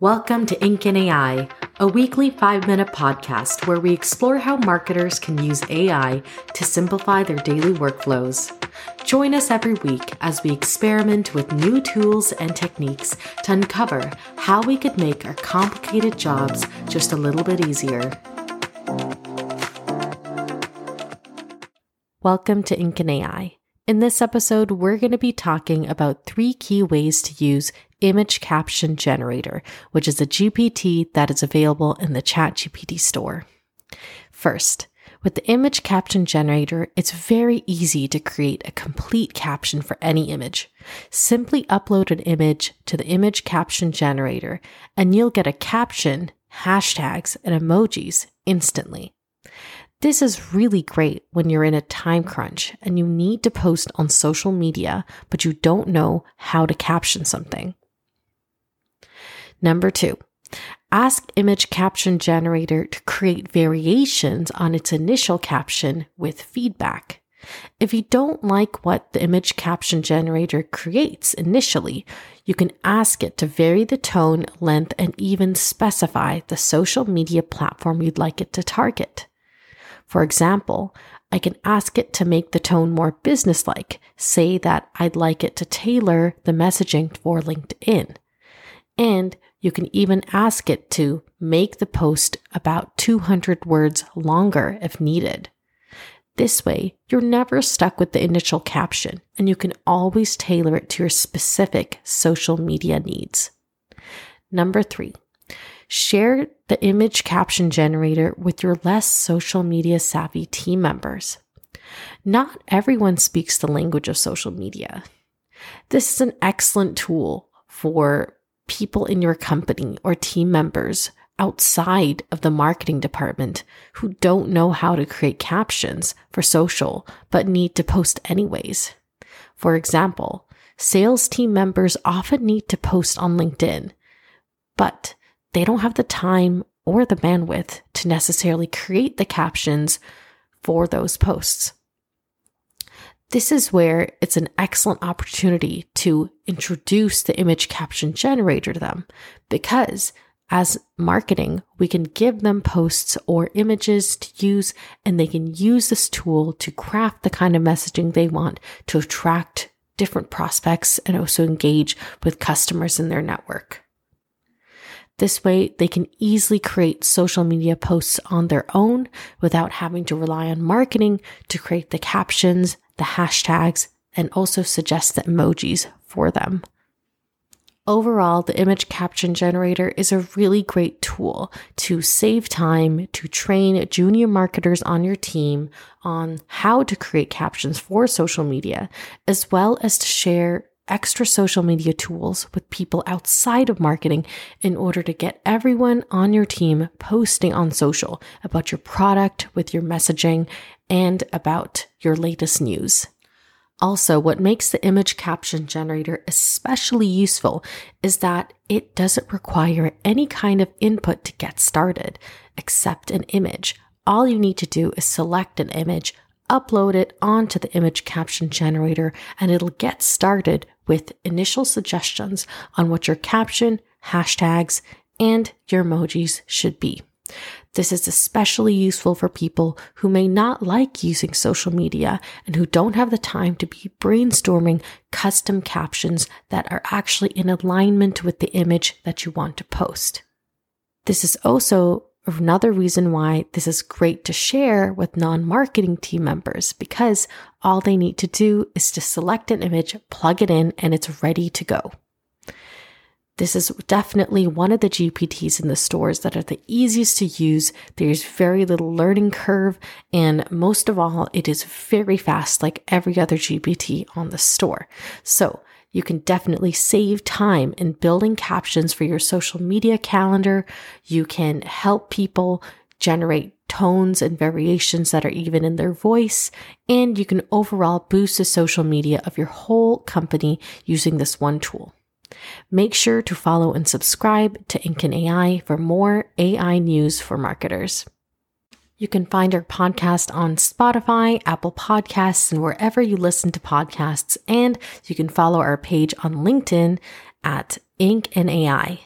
Welcome to Ink and AI, a weekly five minute podcast where we explore how marketers can use AI to simplify their daily workflows. Join us every week as we experiment with new tools and techniques to uncover how we could make our complicated jobs just a little bit easier. Welcome to Ink and AI. In this episode, we're going to be talking about three key ways to use Image Caption Generator, which is a GPT that is available in the ChatGPT store. First, with the image caption generator, it's very easy to create a complete caption for any image. Simply upload an image to the image caption generator and you'll get a caption, hashtags, and emojis instantly. This is really great when you're in a time crunch and you need to post on social media, but you don't know how to caption something. Number two, ask Image Caption Generator to create variations on its initial caption with feedback. If you don't like what the image caption generator creates initially, you can ask it to vary the tone, length, and even specify the social media platform you'd like it to target. For example, I can ask it to make the tone more businesslike, say that I'd like it to tailor the messaging for LinkedIn. And you can even ask it to make the post about 200 words longer if needed. This way, you're never stuck with the initial caption and you can always tailor it to your specific social media needs. Number three, Share the image caption generator with your less social media savvy team members. Not everyone speaks the language of social media. This is an excellent tool for people in your company or team members outside of the marketing department who don't know how to create captions for social but need to post anyways. For example, sales team members often need to post on LinkedIn, but they don't have the time or the bandwidth to necessarily create the captions for those posts. This is where it's an excellent opportunity to introduce the image caption generator to them because as marketing, we can give them posts or images to use and they can use this tool to craft the kind of messaging they want to attract different prospects and also engage with customers in their network. This way, they can easily create social media posts on their own without having to rely on marketing to create the captions, the hashtags, and also suggest the emojis for them. Overall, the image caption generator is a really great tool to save time, to train junior marketers on your team on how to create captions for social media, as well as to share extra social media tools with people outside of marketing in order to get everyone on your team posting on social about your product with your messaging and about your latest news. Also, what makes the image caption generator especially useful is that it doesn't require any kind of input to get started, except an image. All you need to do is select an image, upload it onto the image caption generator, and it'll get started with initial suggestions on what your caption, hashtags, and your emojis should be. This is especially useful for people who may not like using social media and who don't have the time to be brainstorming custom captions that are actually in alignment with the image that you want to post. This is also another reason why this is great to share with non marketing team members because all they need to do is to select an image, plug it in, and it's ready to go. This is definitely one of the GPTs in the stores that are the easiest to use. There's very little learning curve, and most of all, it is very fast, like every other GPT on the store. So you can definitely save time in building captions for your social media calendar. You can help people generate tones and variations that are even in their voice. And you can overall boost the social media of your whole company using this one tool. Make sure to follow and subscribe to Ink and AI for more AI news for marketers. You can find our podcast on Spotify, Apple Podcasts, and wherever you listen to podcasts. And you can follow our page on LinkedIn at Ink and AI.